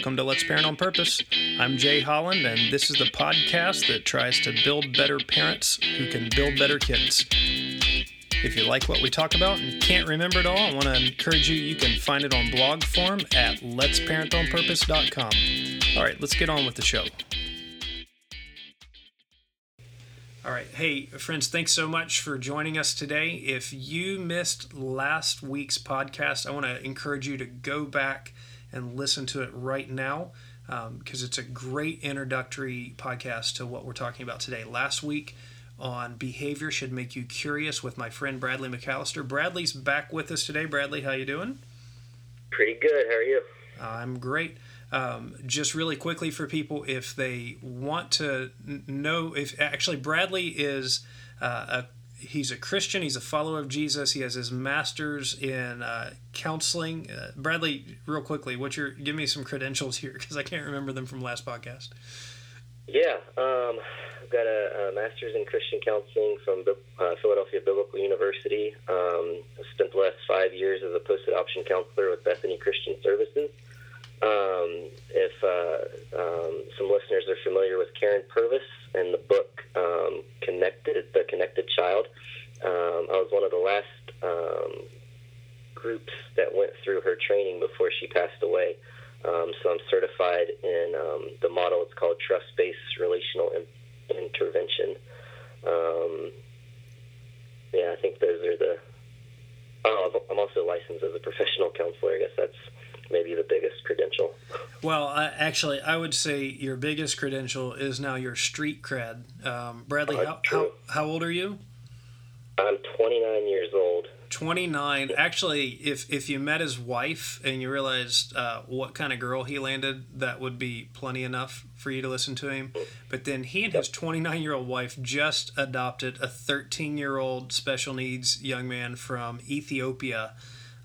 Welcome to Let's Parent on Purpose. I'm Jay Holland, and this is the podcast that tries to build better parents who can build better kids. If you like what we talk about and can't remember it all, I want to encourage you, you can find it on blog form at letsparentonpurpose.com. All right, let's get on with the show. All right. Hey, friends, thanks so much for joining us today. If you missed last week's podcast, I want to encourage you to go back and listen to it right now because um, it's a great introductory podcast to what we're talking about today. Last week on behavior should make you curious with my friend Bradley McCallester. Bradley's back with us today. Bradley, how you doing? Pretty good. How are you? I'm great. Um, just really quickly for people, if they want to know, if actually Bradley is uh, a he's a Christian. He's a follower of Jesus. He has his master's in uh, counseling. Uh, Bradley, real quickly, what's your give me some credentials here because I can't remember them from last podcast. Yeah, um, I've got a, a, master's in Christian counseling from uh, Philadelphia Biblical University. Um, spent the last five years as a post-adoption counselor with Bethany Christian Services. Um, if uh, um, some listeners are familiar with Karyn Purvis and the book um, Connected, The Connected Child, um, I was one of the last um, groups that went through her training before she passed away. Um, so I'm certified in the model. It's called trust-based relational in- intervention. yeah, I think those are the. Oh, I'm also licensed as a professional counselor. I guess that's maybe the biggest credential. Well, I, actually, I would say your biggest credential is now your street cred. Um, Bradley, uh, how, how, how old are you? I'm 29 years old. 29. Actually, if if you met his wife and you realized uh, what kind of girl he landed, that would be plenty enough for you to listen to him. But then he and his 29 year old wife just adopted a 13 year old special needs young man from Ethiopia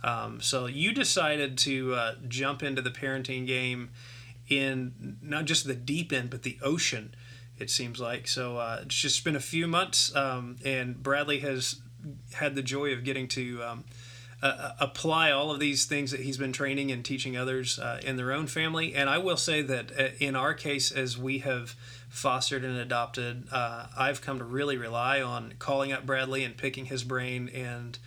um, so you decided to uh, jump into the parenting game in not just the deep end, but the ocean. It seems like so. Uh, it's just been a few months, um, and Bradley has had the joy of getting to um, uh, apply all of these things that he's been training and teaching others uh, in their own family. And I will say that uh, in our case, as we have fostered and adopted, uh, I've come to really rely on calling up Bradley and picking his brain and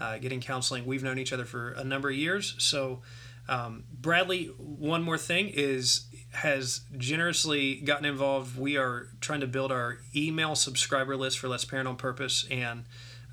uh, getting counseling. We've known each other for a number of years. So, um, Bradley, one more thing is has generously gotten involved. We are trying to build our email subscriber list for Let's Parent on Purpose, and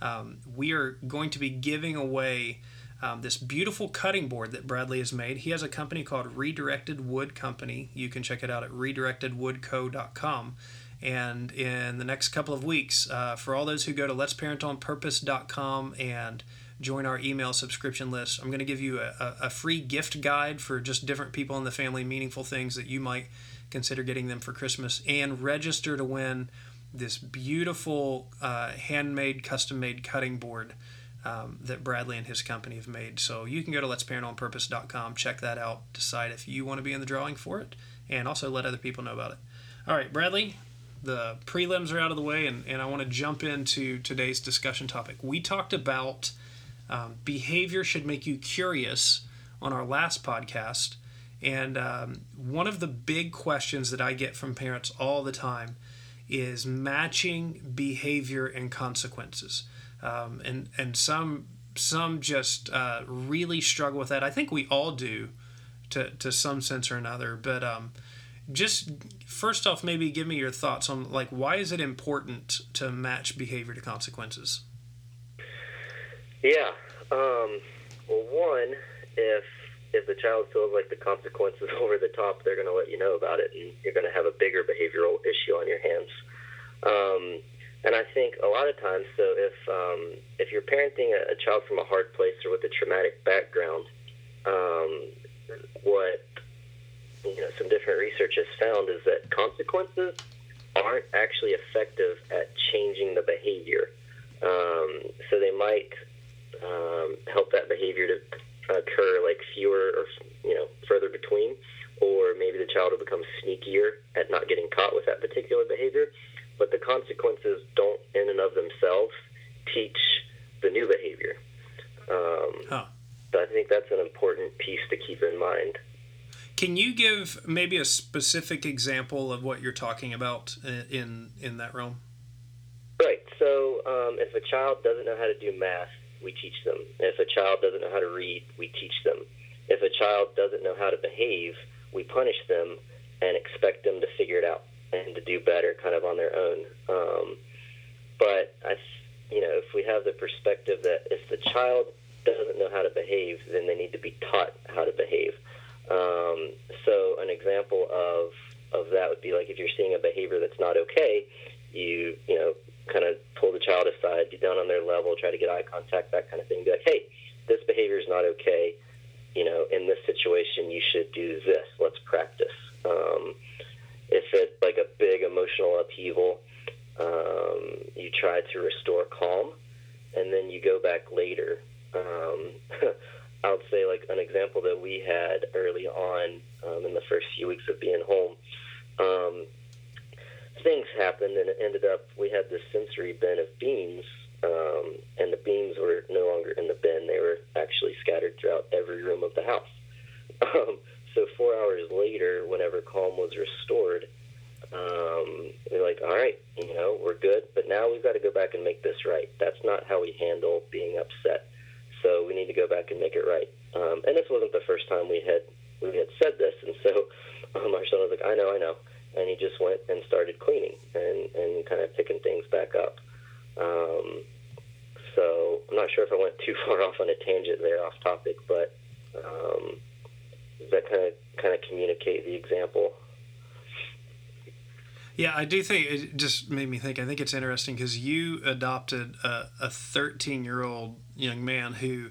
um, we are going to be giving away um, this beautiful cutting board that Bradley has made. He has a company called Redirected Wood Company. You can check it out at redirectedwoodco.com. And in the next couple of weeks, uh, for all those who go to letsparentonpurpose.com and join our email subscription list, I'm going to give you a, a free gift guide for just different people in the family, meaningful things that you might consider getting them for Christmas, and register to win this beautiful uh, handmade, custom made cutting board. Um, that Bradley and his company have made. So you can go to letsparentonpurpose.com, check that out, decide if you want to be in the drawing for it, and also let other people know about it. All right, Bradley, the prelims are out of the way, and, and I want to jump into today's discussion topic. We talked about um, behavior should make you curious on our last podcast. And um, one of the big questions that I get from parents all the time is matching behavior and consequences. Um, and, and some, some just uh, really struggle with that. I think we all do to, to some sense or another. But um, just first off, maybe give me your thoughts on like why is it important to match behavior to consequences? Yeah. Um, well, one, if if the child feels like the consequences over the top, they're going to let you know about it, and you're going to have a bigger behavioral issue on your hands. Um, and I think a lot of times, so if um, if you're parenting a, a child from a hard place or with a traumatic background, um, what you know some different research has found is that consequences aren't actually effective at changing the behavior. Um, so they might um, help that behavior to occur like fewer or you know further between, or maybe the child will become sneakier at not getting caught with that particular behavior. But the consequences don't, in and of themselves, teach the new behavior. Um, huh. So I think that's an important piece to keep in mind. Can you give maybe a specific example of what you're talking about in in that realm? Right. So, um, if a child doesn't know how to do math, we teach them. If a child doesn't know how to read, we teach them. If a child doesn't know how to behave, we punish them and expect them to figure it out and to do better, kind of on their own. Um, but I, you know, if we have the perspective that if the child doesn't know how to behave, then they need to be taught how to behave. Um, so an example of of that would be like if you're seeing a behavior that's not okay, you you know kind of pull the child aside, get down on their level, try to get eye contact, that kind of thing. Be like, hey, this behavior is not okay. You know, in this situation, you should do this. Let's practice. Um, if it's like a big emotional upheaval, um, you try to restore calm, and then you go back later. Um, I would say like an example that we had early on um, in the first few weeks of being home. Um, things happened, and it ended up we had this sensory bin of beans, um, and the beans were no longer in the bin; they were actually scattered throughout every room of the house. Um, so four hours later, whenever calm was restored, um, we're like, all right, you know, we're good, but now we've got to go back and make this right. That's not how we handle being upset. So we need to go back and make it right. Um, and this wasn't the first time we had we had said this, and so um, our son was like, I know, I know, and he just went and started cleaning and and kind of picking things back up. Um, so I'm not sure if I went too far off on a tangent there, off topic, but um, does that kind of kind of communicate the example? Yeah, I do think it just made me think. I think it's interesting because you adopted a 13 year old young man who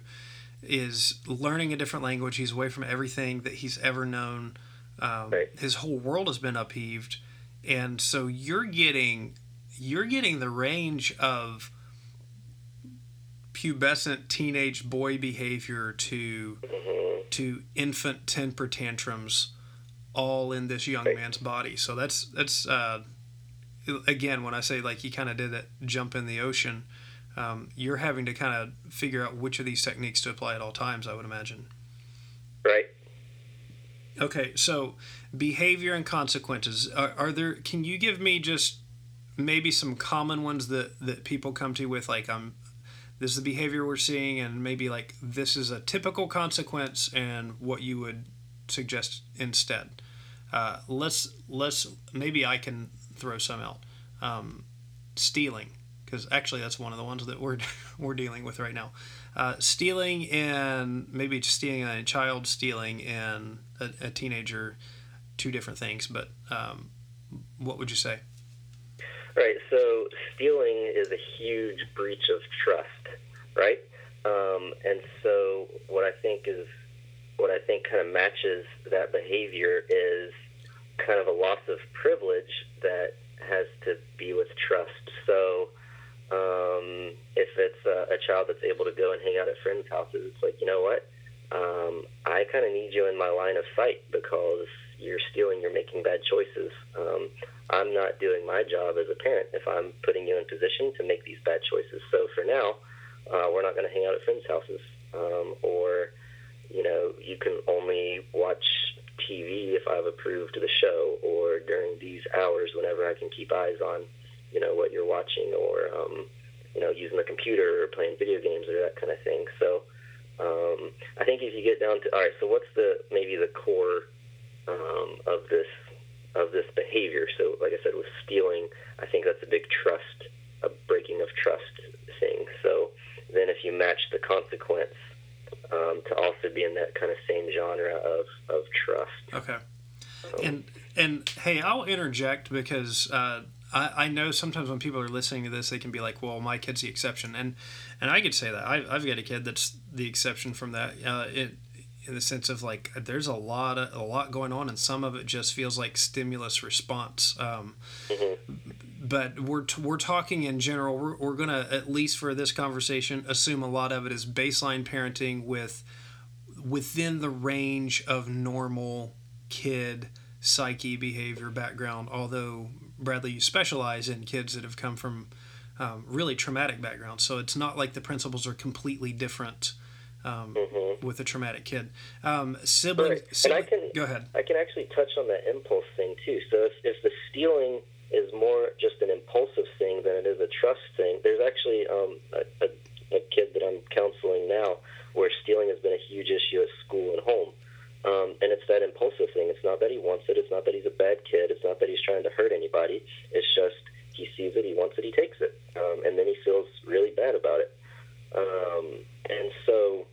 is learning a different language. He's away from everything that he's ever known. Um, right. His whole world has been upheaved, and so you're getting you're getting the range of pubescent teenage boy behavior to mm-hmm. to infant temper tantrums all in this young man's body so that's that's uh, again when i say like he kind of did that jump in the ocean um, you're having to kind of figure out which of these techniques to apply at all times i would imagine. Right. Okay so behavior and consequences. Are, are there can you give me just maybe some common ones that that people come to with like i'm this is the behavior we're seeing and maybe like this is a typical consequence and what you would suggest instead? Uh, let's let's maybe i can throw some out. Um, stealing because actually that's one of the ones that we're we're dealing with right now uh, stealing and maybe stealing a child stealing and a, a teenager two different things but um, what would you say Right. So stealing is a huge breach of trust, right? Um, and so what I think is what I think kind of matches that behavior is kind of a loss of privilege that has to be with trust. So um, if it's a, a child that's able to go and hang out at friends' houses, it's like you know what, um, I kind of need you in my line of sight because you're stealing, you're making bad choices. Um, I'm not doing my job as a parent if I'm putting you in position to make these bad choices. So for now, uh, we're not going to hang out at friends' houses, um, or you know, you can only watch TV if I've approved the show, or during these hours whenever I can keep eyes on, you know, what you're watching, or um, you know, using the computer or playing video games or that kind of thing. So. Um, I think if you get down to all right, so what's the maybe the core um, of this of this behavior. So, like I said, with stealing, I think that's a big trust, a breaking of trust thing. So, then if you match the consequence um, to also be in that kind of same genre of, of trust. Okay. Um, and and hey, I'll interject because uh, I, I know sometimes when people are listening to this, they can be like, "Well, my kid's the exception," and and I could say that I, I've got a kid that's the exception from that. Uh, it in the sense of like there's a lot of, a lot going on and some of it just feels like stimulus response um, mm-hmm. but we're, we're talking in general we're, we're gonna at least for this conversation assume a lot of it is baseline parenting with within the range of normal kid psyche behavior background although bradley you specialize in kids that have come from um, really traumatic backgrounds so it's not like the principles are completely different um, mm-hmm. with a traumatic kid. Um, sibling, right. sibling, and I can Go ahead. I can actually touch on that impulse thing too. So if, if the stealing is more just an impulsive thing than it is a trust thing, there's actually um, a, a, a kid that I'm counseling now where stealing has been a huge issue at school and home. Um, and it's that impulsive thing. It's not that he wants it. It's not that he's a bad kid. It's not that he's trying to hurt anybody. It's just he sees it, he wants it, he takes it, um, and then he feels really bad about it. Um, and so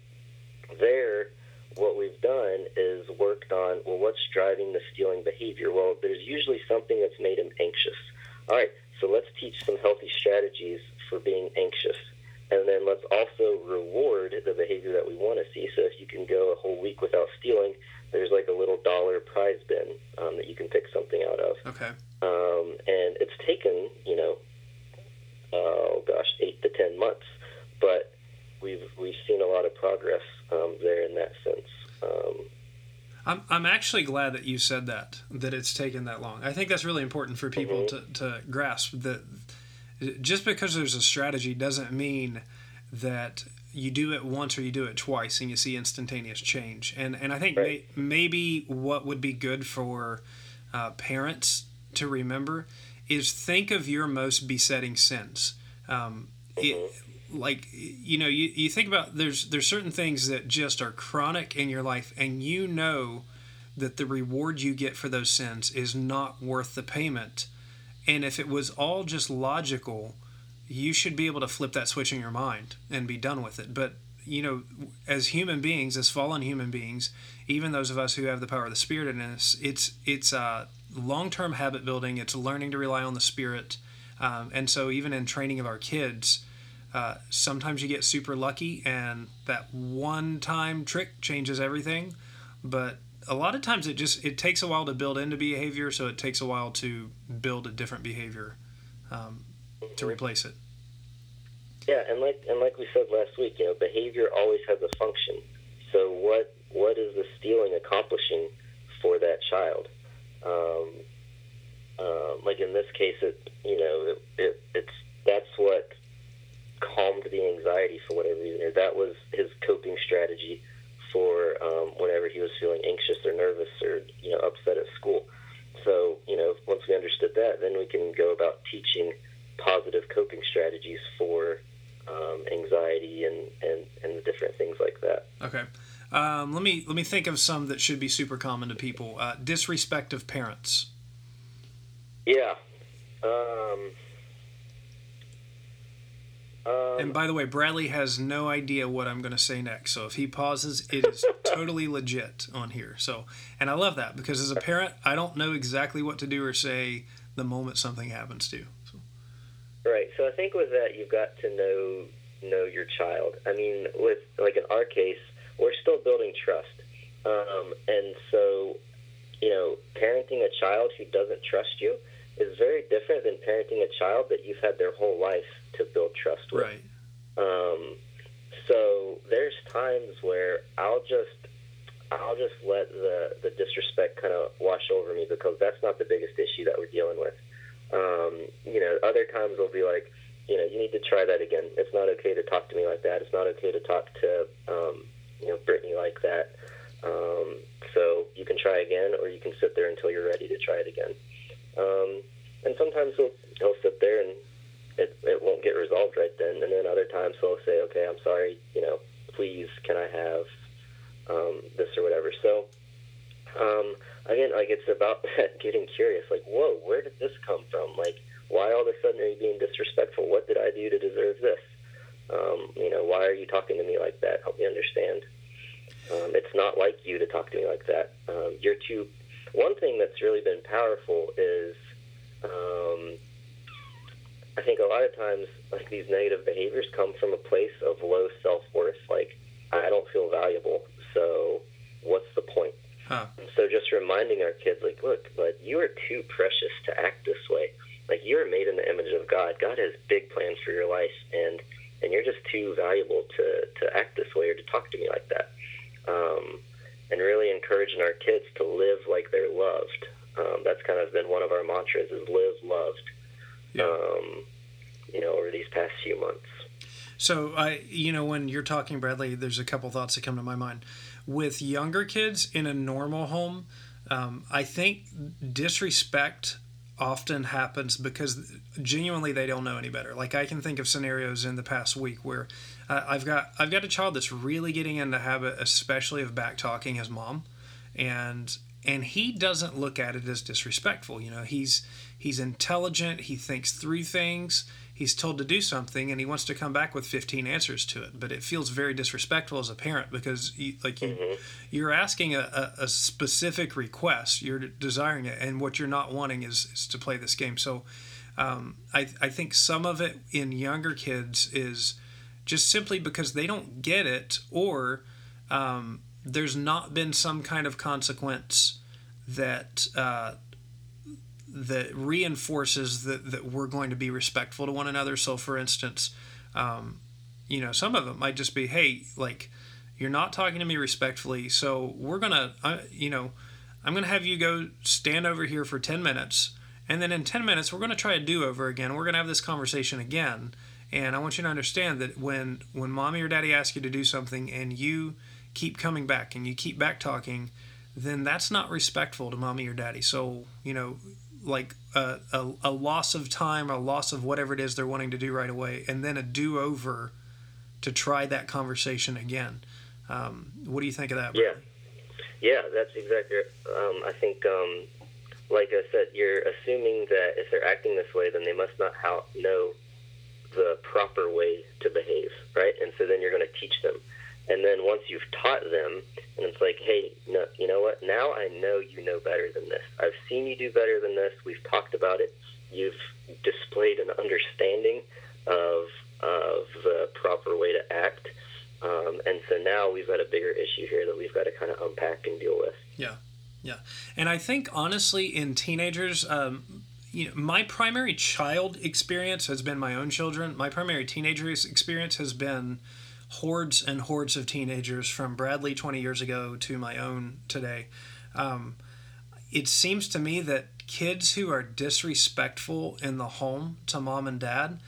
there, what we've done is worked on well, what's driving the stealing behavior? Well, there's usually something that's made him anxious. All right, so let's teach some healthy strategies for being anxious. And then let's also reward the behavior that we want to see. So if you can go a whole week without stealing, there's like a little dollar prize bin um, that you can pick something out of. Okay. Um, and it's taken, you know, oh gosh, eight to ten months, but we've we've seen a lot of progress um, there in that sense. Um, I'm, I'm actually glad that you said that that it's taken that long. I think that's really important for people mm-hmm. to, to grasp that just because there's a strategy doesn't mean that you do it once or you do it twice and you see instantaneous change. And and I think right. may, maybe what would be good for uh, parents to remember is think of your most besetting sins. Um, it, mm-hmm. like you know, you, you think about there's there's certain things that just are chronic in your life, and you know that the reward you get for those sins is not worth the payment. And if it was all just logical, you should be able to flip that switch in your mind and be done with it. But you know, as human beings, as fallen human beings, even those of us who have the power of the Spirit in us, it's it's uh, long-term habit building. It's learning to rely on the Spirit, um, and so even in training of our kids, uh, sometimes you get super lucky, and that one-time trick changes everything. But a lot of times, it just it takes a while to build into behavior, so it takes a while to build a different behavior um, to replace it. Yeah, and like and like we said last week, you know, behavior always has a function. So what what is the stealing accomplishing for that child? Um, uh, like in this case, it you know it, it, it's that's what calmed the anxiety for whatever reason. That was his coping strategy for um, whenever he was feeling anxious or nervous or you know upset at school. So you know once we understood that, then we can go about teaching positive coping strategies for um, anxiety and, and, and the different things like that. Okay. Um, let me let me think of some that should be super common to people. Uh, disrespect of parents. Yeah. Um, um, and by the way, Bradley has no idea what I'm going to say next. So if he pauses, it is totally legit on here. So, and I love that because as a parent, I don't know exactly what to do or say the moment something happens to. So. Right. So I think with that, you've got to know know your child. I mean, with like in our case, we're still building trust, um, and so you know, parenting a child who doesn't trust you is very different than parenting a child that you've had their whole life to build trust with. Right. Um, so there's times where I'll just I'll just let the the disrespect kind of wash over me because that's not the biggest issue that we're dealing with. Um, you know, other times they'll be like, you know, you need to try that again. It's not okay to talk to me like that. It's not okay to talk to, um, you know, Brittany like that. Um, so you can try again, or you can sit there until you're ready to try it again. Um, and sometimes he'll he'll sit there and it it won't get resolved right then. And then other times he'll say, okay, I'm sorry, you know, please, can I have um, this or whatever. So um, again, like it's about getting curious. Like, whoa, where did this come from? Like, why all of a sudden are you being disrespectful? What did I do to deserve this? Um, you know, why are you talking to me like that? Help me understand. Um, it's not like you to talk to me like that. Um, you're too. One thing that's really been powerful is, um, I think a lot of times, like these negative behaviors come from a place of low self worth. Like, I don't feel valuable, so what's the point? Huh. So just reminding our kids, like, look, but you are too precious to act this way. Like you are made in the image of God. God has big plans for your life, and and you're just too valuable to to act this way or to talk to me like that. Um, and really encouraging our kids to live like they're loved. Um, that's kind of been one of our mantras: is live loved. Yeah. Um, you know, over these past few months. So I, you know, when you're talking, Bradley, there's a couple thoughts that come to my mind. with younger kids in a normal home, um, I think disrespect often happens because genuinely they don't know any better. Like I can think of scenarios in the past week where uh, I've got I've got a child that's really getting into habit, especially of back talking his mom, and and he doesn't look at it as disrespectful. You know, he's he's intelligent. He thinks through things he's told to do something and he wants to come back with 15 answers to it but it feels very disrespectful as a parent because you, like you, mm-hmm. you're asking a, a, a, specific request you're desiring it and what you're not wanting is, is to play this game so um, I, I think some of it in younger kids is just simply because they don't get it or um, there's not been some kind of consequence that uh, that reinforces that, that we're going to be respectful to one another. So, for instance, um, you know, some of it might just be, hey, like, you're not talking to me respectfully, so we're gonna, uh, you know, I'm gonna have you go stand over here for 10 minutes, and then in 10 minutes, we're gonna try a do over again. We're gonna have this conversation again. And I want you to understand that when when mommy or daddy asks you to do something and you keep coming back and you keep back talking, then that's not respectful to mommy or daddy. So, you know, like a, a, a, loss of time, a loss of whatever it is they're wanting to do right away, and then a do over to try that conversation again. Um, what do you think of that? Yeah, yeah, that's exactly. Um, I think, um, like I said, you're assuming that if they're acting this way, then they must not how, know the proper way to behave, right? And so then you're going to teach them. And then once you've taught them, and it's like, hey, no, you know what? Now I know you know better than this. I've seen you do better than this. We've talked about it. You've displayed an understanding of of the proper way to act. Um, and so now we've got a bigger issue here that we've got to kind of unpack and deal with. Yeah, yeah. And I think honestly, in teenagers, um, you know, my primary child experience has been my own children. My primary teenager experience has been hordes and hordes of teenagers from Bradley 20 years ago to my own today. Um, it seems to me that kids who are disrespectful in the home to mom and dad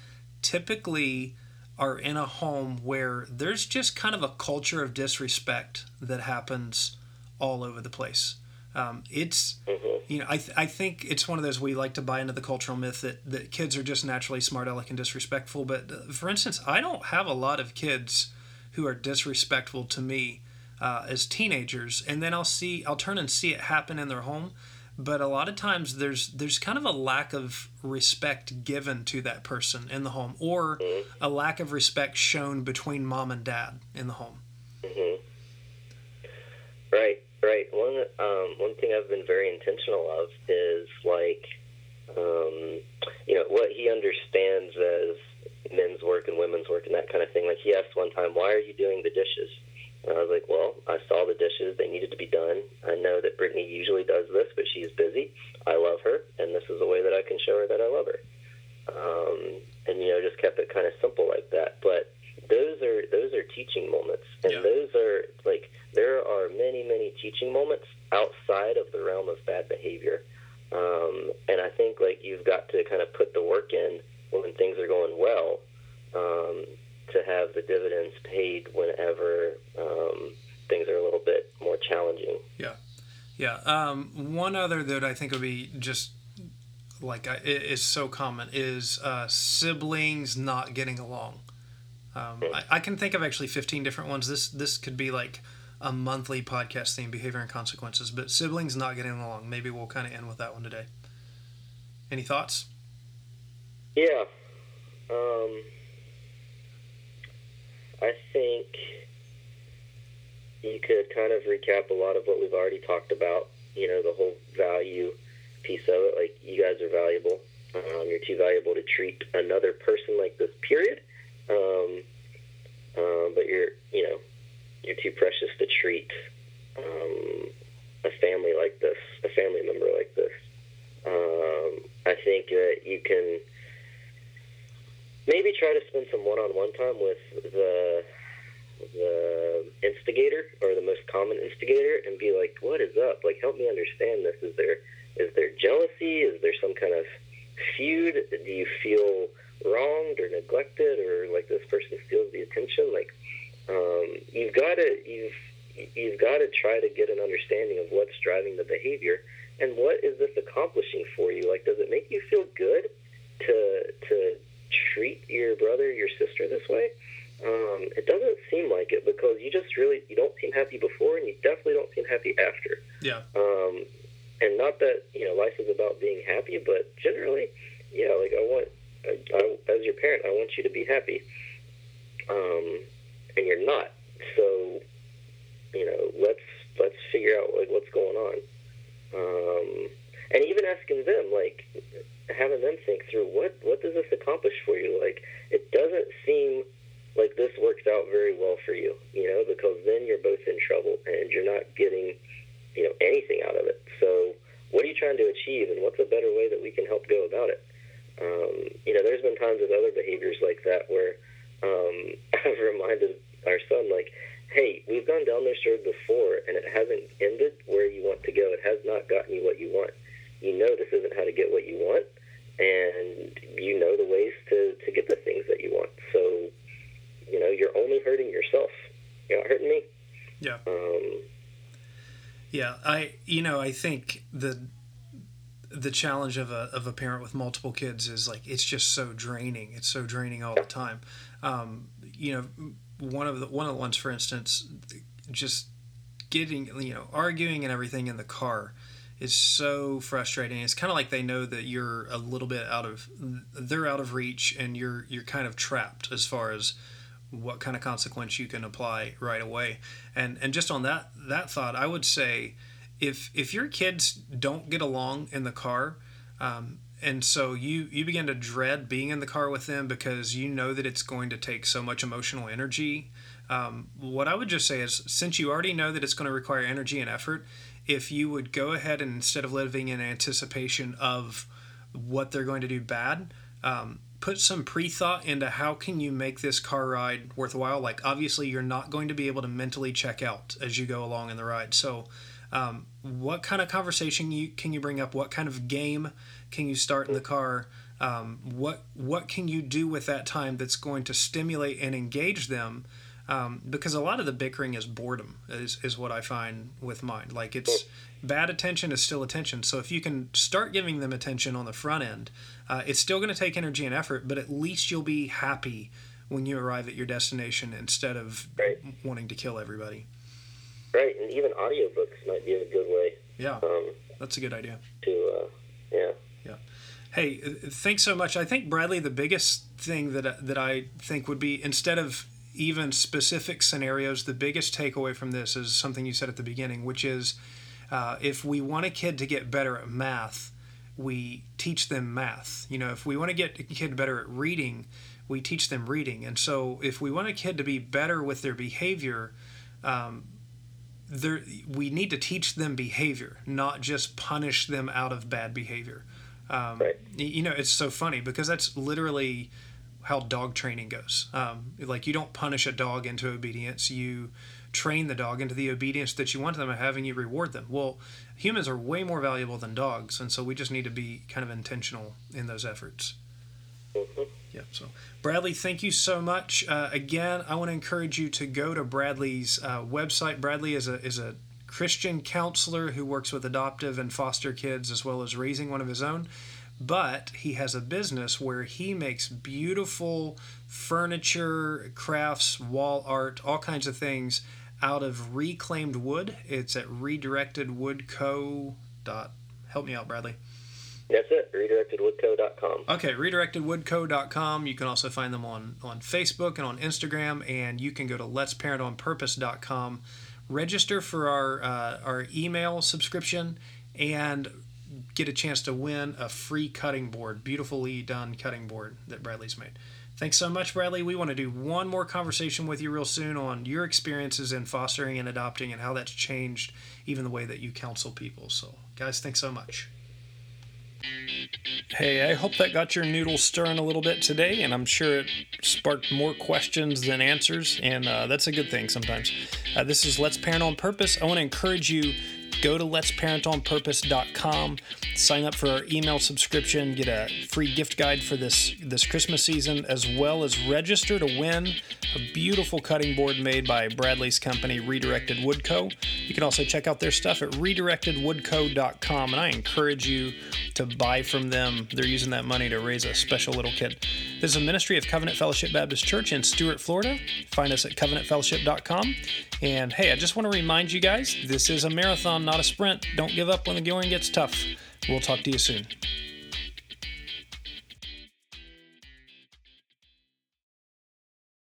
typically are in a home where there's just kind of a culture of disrespect that happens all over the place. Um, it's mm-hmm. you know I, th- I think it's one of those we like to buy into the cultural myth that, that kids are just naturally smart aleck and disrespectful but uh, for instance i don't have a lot of kids who are disrespectful to me uh, as teenagers and then i'll see i'll turn and see it happen in their home but a lot of times there's there's kind of a lack of respect given to that person in the home or mm-hmm. a lack of respect shown between mom and dad in the home mm-hmm. right Right. One um, one thing I've been very intentional of is like, um, you know, what he understands as men's work and women's work and that kind of thing. Like he asked one time, "Why are you doing the dishes?" And I was like, "Well, I saw the dishes; they needed to be done. I know that Brittany usually does this, but she's busy. I love her, and this is a way that I can show her that I love her." Um, and you know, just kept it kind of simple like that. But those are those are teaching moments, and yeah. those are like there are many, many teaching moments outside of the realm of bad behavior. Um, and I think like you've got to kind of put the work in when things are going well um, to have the dividends paid whenever um, things are a little bit more challenging. Yeah, yeah. Um, one other that I think would be just like is so common is uh, siblings not getting along. Um, hmm. I, I, can think of actually 15 different ones. This this could be like a monthly podcast theme, behavior and consequences. But siblings not getting along. Maybe we'll kind of end with that one today. Any thoughts? Yeah. Um, I think you could kind of recap a lot of what we've already talked about. You know, the whole value piece of it. Like, you guys are valuable. Um, you're too valuable to treat another person like this, period. Um, um, but you're, you know, you're too precious to treat um, a family like this, a family member like this. Um, I think that you can maybe try to spend some one-on-one time with the the instigator or the most common instigator and be like, "What is up? Like, help me understand this. Is there is there jealousy? Is there some kind of feud? Do you feel wronged or neglected, or like this person steals the attention? Like, um, you've got to you've you've got to try to get an understanding of what's driving the behavior and what is this accomplishing for you. Like, does it make you feel good to to treat your brother, your sister this way? Um, it doesn't seem like it because you just really you don't seem happy before, and you definitely don't seem happy after. Yeah. Um, and not that you know life is about being happy, but generally, yeah, like I want, I, I, as your parent, I want you to be happy, um, and you're not. So, you know, let's let's figure out like what's going on, um, and even asking them, like having them think through what what does this accomplish for you? Like, it doesn't seem like this works out very well for you, you know, because then you're both in trouble and you're not getting you know anything out of it. So, what are you trying to achieve, and what's a better way that we can help go about it? Um, you know, there's been times with other behaviors like that where um, I've reminded our son, like, hey, we've gone down this road before, and it hasn't ended where you want to go. It has not gotten you what you want. You know this isn't how to get what you want, and you know the ways to, to get the things that you want. So, you know, you're only hurting yourself. You're not hurting me. Yeah. Um, Yeah, I you know I think the the challenge of a of a parent with multiple kids is like it's just so draining. It's so draining all the time. Um, you know, one of the one of the ones, for instance, just getting you know arguing and everything in the car is so frustrating. It's kind of like they know that you're a little bit out of they're out of reach and you're you're kind of trapped as far as what kind of consequence you can apply right away. And and just on that that thought, I would say if if your kids don't get along in the car, um, and so you you begin to dread being in the car with them because you know that it's going to take so much emotional energy. Um, what I would just say is, since you already know that it's going to require energy and effort, if you would go ahead and instead of living in anticipation of what they're going to do bad, um, put some pre-thought into how can you make this car ride worthwhile like obviously you're not going to be able to mentally check out as you go along in the ride so um, what kind of conversation you can you bring up? What kind of game can you start in the car? Um, what what can you do with that time that's going to stimulate and engage them? Um, because a lot of the bickering is boredom is, is what i find with mine. Like it's bad attention is still attention. So if you can start giving them attention on the front end uh, it's still going to take energy and effort but at least you'll be happy when you arrive at your destination instead of Right. wanting to kill everybody right, and even audiobooks might be a good way yeah um, that's a good idea to, uh, yeah. Hey, uh, thanks so much. I think Bradley, the biggest thing that that I think would be instead of even specific scenarios, the biggest takeaway from this is something you said at the beginning, which is uh, if we want a kid to get better at math, we teach them math. You know, if we want to get a kid better at reading, we teach them reading. And so, if we want a kid to be better with their behavior, um, there we need to teach them behavior, not just punish them out of bad behavior. Um, Right. You know, it's so funny because that's literally how dog training goes. Um, like you don't punish a dog into obedience; you train the dog into the obedience that you want them to have, and you reward them. Well, humans are way more valuable than dogs, and so we just need to be kind of intentional in those efforts. Mhm. Yeah. So, Bradley, thank you so much. Uh, again, I want to encourage you to go to Bradley's uh, website. Bradley is a is a Christian counselor who works with adoptive and foster kids as well as raising one of his own. But he has a business where he makes beautiful furniture, crafts, wall art, all kinds of things out of reclaimed wood. It's at redirectedwoodco. Help me out, Bradley. That's it. RedirectedWoodco.com. Okay, redirectedwoodco.com. You can also find them on, on Facebook and on Instagram, and you can go to letsparentonpurpose.com, register for our uh, our email subscription, and get a chance to win a free cutting board, beautifully done cutting board that Bradley's made. Thanks so much, Bradley. We want to do one more conversation with you real soon on your experiences in fostering and adopting and how that's changed even the way that you counsel people. So, guys, thanks so much. Hey, I hope that got your noodles stirring a little bit today, and I'm sure it sparked more questions than answers, and uh, that's a good thing sometimes. Uh, this is Let's Parent on Purpose. I want to encourage you go to letsparentonpurpose.com, sign up for our email subscription, get a free gift guide for this this Christmas season, as well as register to win a beautiful cutting board made by Bradley's company, Redirected Wood Co. You can also check out their stuff at redirectedwoodco.com, and I encourage you to buy from them. They're using that money to raise a special little kid. This is a ministry of Covenant Fellowship Baptist Church in Stuart, Florida. Find us at covenantfellowship.com. And hey, I just want to remind you guys this is a marathon, not a sprint. Don't give up when the going gets tough. We'll talk to you soon.